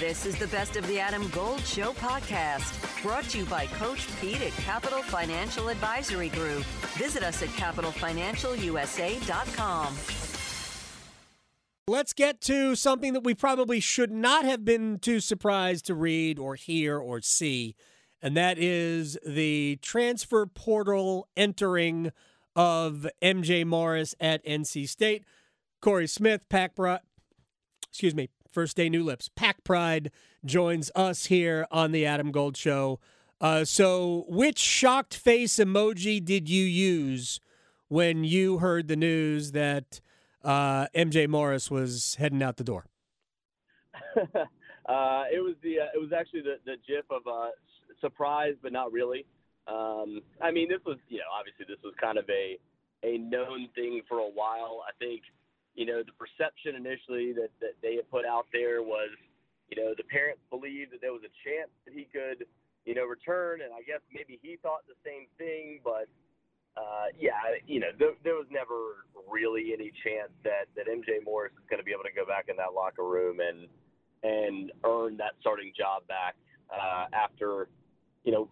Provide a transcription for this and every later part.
This is the Best of the Adam Gold Show podcast, brought to you by Coach Pete at Capital Financial Advisory Group. Visit us at capitalfinancialusa.com. Let's get to something that we probably should not have been too surprised to read or hear or see, and that is the transfer portal entering of MJ Morris at NC State. Cory Smith, Pack excuse me, First Day New Lips, Pack Pride joins us here on the Adam Gold Show. Uh, so, which shocked face emoji did you use when you heard the news that uh, MJ Morris was heading out the door? uh, it was the uh, it was actually the the gif of uh, surprise, but not really. Um, I mean, this was you know obviously this was kind of a a known thing for a while. I think you know, the perception initially that, that they had put out there was, you know, the parents believed that there was a chance that he could, you know, return. And I guess maybe he thought the same thing. But, uh, yeah, you know, there, there was never really any chance that, that MJ Morris is going to be able to go back in that locker room and, and earn that starting job back uh, after, you know,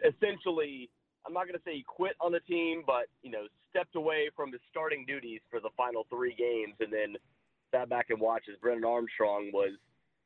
essentially – I'm not going to say he quit on the team, but you know, stepped away from his starting duties for the final three games, and then sat back and watched as Brennan Armstrong was,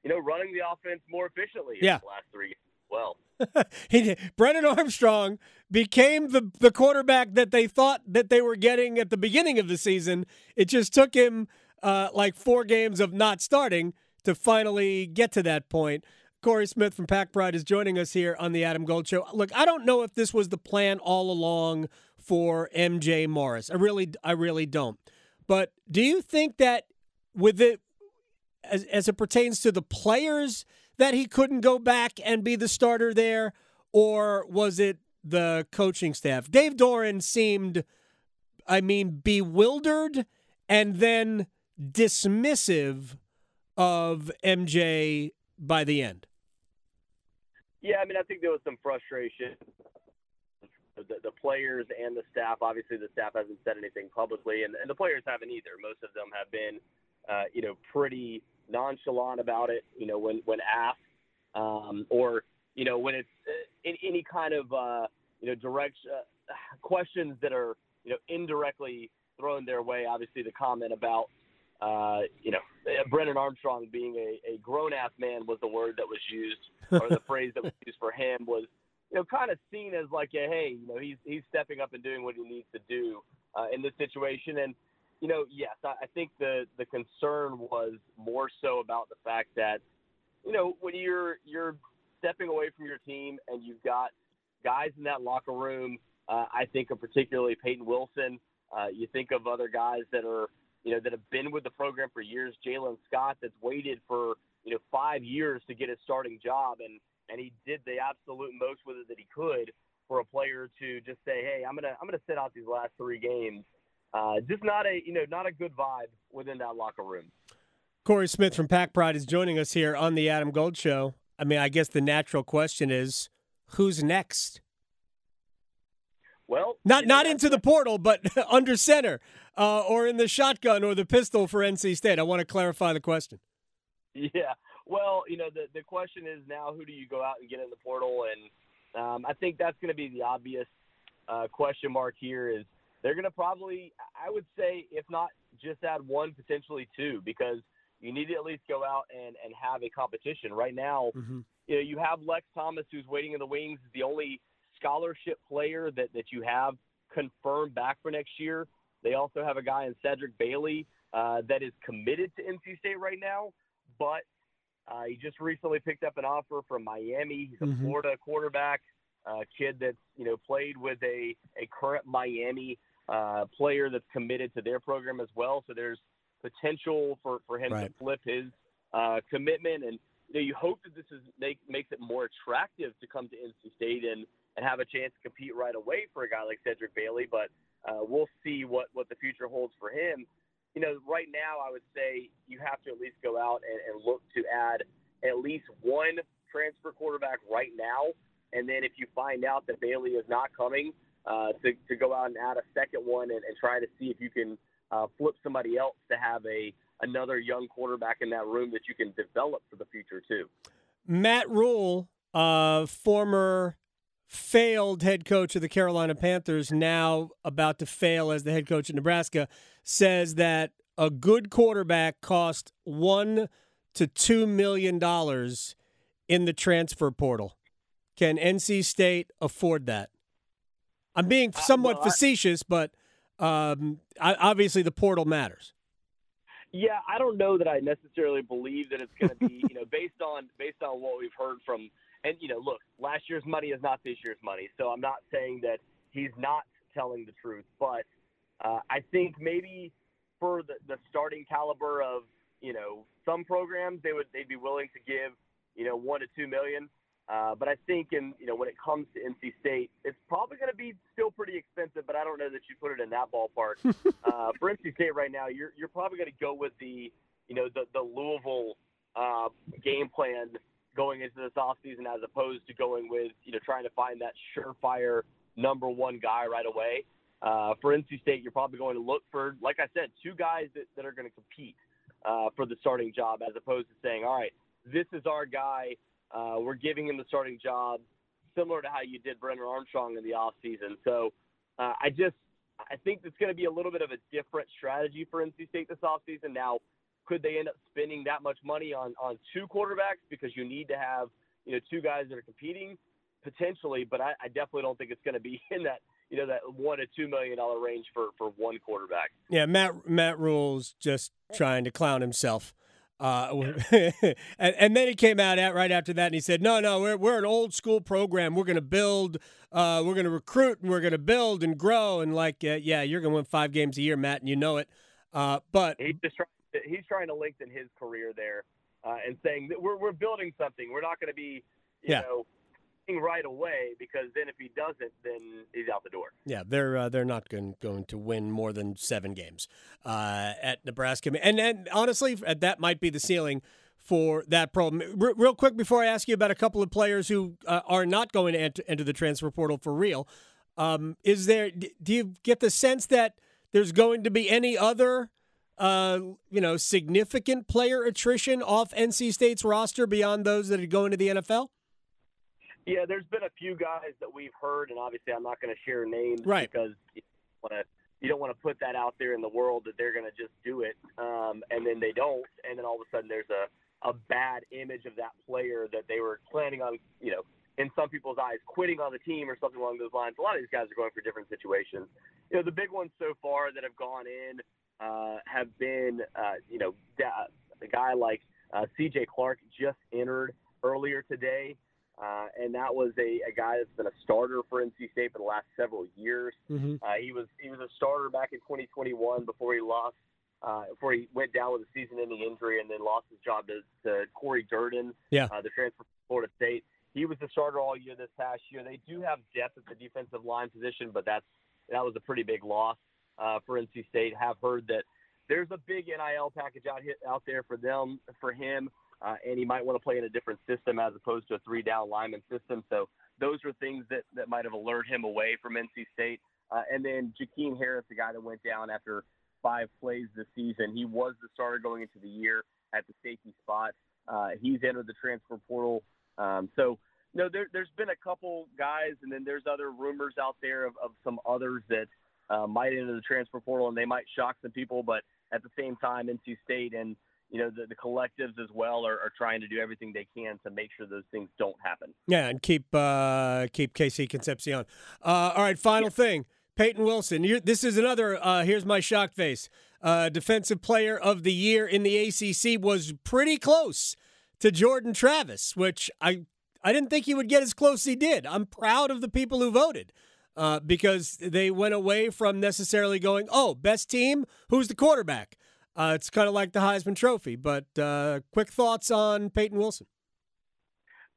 you know, running the offense more efficiently yeah. in the last three games. Well, he, Brennan Armstrong became the the quarterback that they thought that they were getting at the beginning of the season. It just took him uh, like four games of not starting to finally get to that point. Cory Smith from Pack Pride is joining us here on the Adam Gold Show. Look, I don't know if this was the plan all along for MJ Morris. I really, I really don't. But do you think that with it, as, as it pertains to the players, that he couldn't go back and be the starter there, or was it the coaching staff? Dave Doeren seemed, I mean, bewildered and then dismissive of MJ by the end. Yeah, I mean, I think there was some frustration. The, the players and the staff. Obviously, the staff hasn't said anything publicly, and, and the players haven't either. Most of them have been, uh, you know, pretty nonchalant about it. You know, when when asked, um, or you know, when it's uh, in any kind of uh, you know direct uh, questions that are you know indirectly thrown their way. Obviously, the comment about uh, you know, Brennan Armstrong being a, a grown ass man was the word that was used, or the phrase that was used for him was, you know, kind of seen as like, a, hey, you know, he's he's stepping up and doing what he needs to do uh, in this situation. And, you know, yes, I, I think the the concern was more so about the fact that, you know, when you're you're stepping away from your team and you've got guys in that locker room, uh, I think of particularly Peyton Wilson. Uh, you think of other guys that are you know, that have been with the program for years. Jalen Scott, that's waited for you know five years to get his starting job, and and he did the absolute most with it that he could for a player to just say, hey, I'm gonna I'm gonna sit out these last three games. Uh, just not a you know not a good vibe within that locker room. Cory Smith from Pack Pride is joining us here on the Adam Gold Show. I mean, I guess the natural question is, who's next? Well, not not into the portal, but under center, uh, or in the shotgun or the pistol for NC State. I want to clarify the question. Yeah, well, you know, the the question is now, who do you go out and get in the portal? And um, I think that's going to be the obvious uh, question mark here. Is they're going to probably, I would say, if not just add one, potentially two, because you need to at least go out and and have a competition. Right now, mm-hmm. you know, you have Lex Thomas who's waiting in the wings, the only scholarship player that, that you have confirmed back for next year. They also have a guy in Cedric Bailey uh, that is committed to NC State right now, but uh, he just recently picked up an offer from Miami. He's a mm-hmm. Florida quarterback, uh, kid that's you know played with a a current Miami uh, player that's committed to their program as well. So there's potential for for him right. to flip his uh, commitment, and you know you hope that this is make makes it more attractive to come to NC State and and have a chance to compete right away for a guy like Cedric Bailey. But uh, we'll see what, what the future holds for him. You know, right now, I would say you have to at least go out and, and look to add at least one transfer quarterback right now. And then if you find out that Bailey is not coming, uh, to, to go out and add a second one and, and try to see if you can uh, flip somebody else to have a another young quarterback in that room that you can develop for the future too. Matt Rhule, uh, former failed head coach of the Carolina Panthers, now about to fail as the head coach of Nebraska, says that a good quarterback cost one to two million dollars in the transfer portal. Can NC State afford that? I'm being uh, somewhat uh, no, facetious, but um, obviously the portal matters. Yeah, I don't know that I necessarily believe that it's going to be, you know, based on based on what we've heard from, and you know, look, last year's money is not this year's money, so I'm not saying that he's not telling the truth, but uh, I think maybe for the, the starting caliber of, you know, some programs, they would they'd be willing to give, you know, one to two million. Uh, but I think in you know when it comes to NC State, it's probably going to be still pretty expensive. But I don't know that you put it in that ballpark. uh, for NC State right now, you're you're probably going to go with the you know the the Louisville uh, game plan going into this offseason as opposed to going with you know trying to find that surefire number one guy right away. Uh, for NC State, you're probably going to look for, like I said, two guys that, that are going to compete uh, for the starting job as opposed to saying, all right, this is our guy uh, we're giving him the starting job, similar to how you did Brennan Armstrong in the offseason. So uh, I just I think it's going to be a little bit of a different strategy for NC State this offseason. Now, could they end up spending that much money on on two quarterbacks because you need to have you know two guys that are competing potentially, but I, I definitely don't think it's going to be in that you know that one to two million dollar range for for one quarterback. Yeah, Matt Matt Rhule's just trying to clown himself. Uh, and, and, then he came out at, right after that and he said, "No, no, we're we're an old school program. We're going to build, uh, we're going to recruit, and we're going to build and grow." And like, uh, yeah, you're going to win five games a year, Matt, and you know it. Uh, but he's just trying, he's trying to lengthen his career there uh, and saying that we're we're building something. We're not going to be, you yeah. know, right away because then if he doesn't, then he's out the door. Yeah, they're uh, they're not going going to win more than seven games uh, at Nebraska, and and honestly, that might be the ceiling for that problem. R- real quick before I ask you about a couple of players who uh, are not going to enter, enter the transfer portal for real, um, is there? Do you get the sense that there's going to be any other? Uh, you know, significant player attrition off NC State's roster beyond those that are going to the NFL? Yeah, there's been a few guys that we've heard, and obviously I'm not going to share names right. because you want to you don't want to put that out there in the world that they're going to just do it, um, and then they don't, and then all of a sudden there's a a bad image of that player that they were planning on, you know, in some people's eyes, quitting on the team or something along those lines. A lot of these guys are going for different situations. You know, the big ones so far that have gone in uh, have been, uh, you know, a guy like uh, C.J. Clark just entered earlier today. Uh, and that was a, a guy that's been a starter for NC State for the last several years. Mm-hmm. Uh, he was he was a starter back in 2021 before he lost uh, before he went down with a season-ending injury and then lost his job to, to Cory Durden, yeah. uh, the transfer from Florida State. He was the starter all year this past year. They do have depth at the defensive line position, but that's that was a pretty big loss uh, for NC State. Have heard that there's a big NIL package out out there for them for him uh, and he might want to play in a different system as opposed to a three down lineman system. So those are things that, that might have alerted him away from NC State. Uh, and then Jakeen Harris, the guy that went down after five plays this season, he was the starter going into the year at the safety spot. Uh, he's entered the transfer portal. Um, so, you know, there, has been a couple guys, and then there's other rumors out there of, of some others that uh, might enter the transfer portal, and they might shock some people. But at the same time, NC State and you know the, the collectives as well are, are, trying to do everything they can to make sure those things don't happen. Yeah, and keep uh, keep KC Concepcion. Uh, all right, final yeah. thing, Peyton Wilson. You, this is another. Uh, here's my shock face. Uh, defensive Player of the Year in the ACC was pretty close to Jordan Travis, which I I didn't think he would get as close as he did. I'm proud of the people who voted. Uh, because they went away from necessarily going, oh, best team, who's the quarterback? Uh, it's kind of like the Heisman Trophy. But uh, quick thoughts on Peyton Wilson.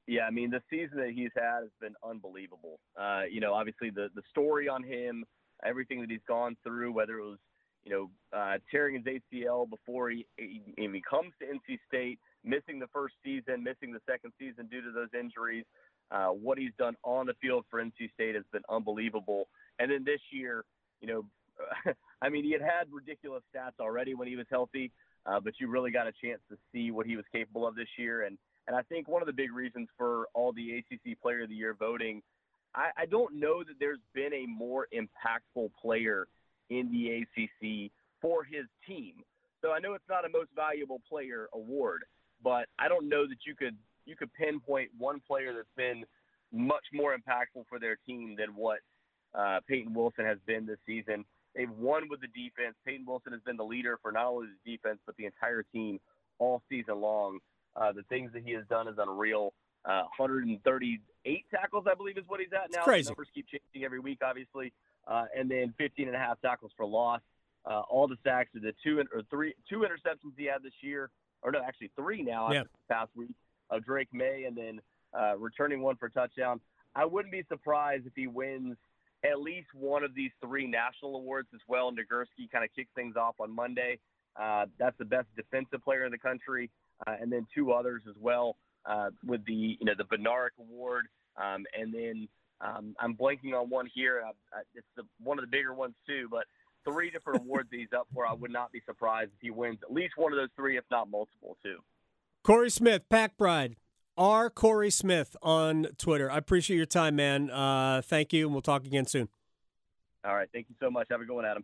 Yeah, I mean the season that he's had has been unbelievable. Uh, you know, obviously the the story on him, everything that he's gone through, whether it was you know uh, tearing his ACL before he, he, he comes to NC State, missing the first season, missing the second season due to those injuries. Uh, what he's done on the field for NC State has been unbelievable. And then this year, you know, I mean, he had had ridiculous stats already when he was healthy, uh, but you really got a chance to see what he was capable of this year. And and I think one of the big reasons for all the ACC Player of the Year voting, I, I don't know that there's been a more impactful player in the ACC for his team. So I know it's not a most valuable player award, but I don't know that you could you could pinpoint one player that's been much more impactful for their team than what uh, Peyton Wilson has been this season. They've won with the defense. Peyton Wilson has been the leader for not only the defense but the entire team all season long. Uh, the things that he has done is unreal. Uh, 138 tackles, I believe, is what he's at now. crazy. The numbers keep changing every week, obviously. Uh, and then 15 and a half tackles for loss. Uh, all the sacks the two or three two interceptions he had this year, or no, actually three now yeah. after the past week of Drake Maye and then uh, returning one for touchdown. I wouldn't be surprised if he wins at least one of these three national awards as well. And Nagurski kind of kicks things off on Monday. Uh, that's the best defensive player in the country, uh, and then two others as well uh, with the you know the Bednarik Award, um, and then um, I'm blanking on one here. Uh, uh, it's the, one of the bigger ones too, but three different awards he's up for. I would not be surprised if he wins at least one of those three, if not multiple too. Cory Smith, Pack Pride. R. Cory Smith on Twitter. I appreciate your time, man. Uh, thank you, and we'll talk again soon. All right. Thank you so much. Have a good one, Adam.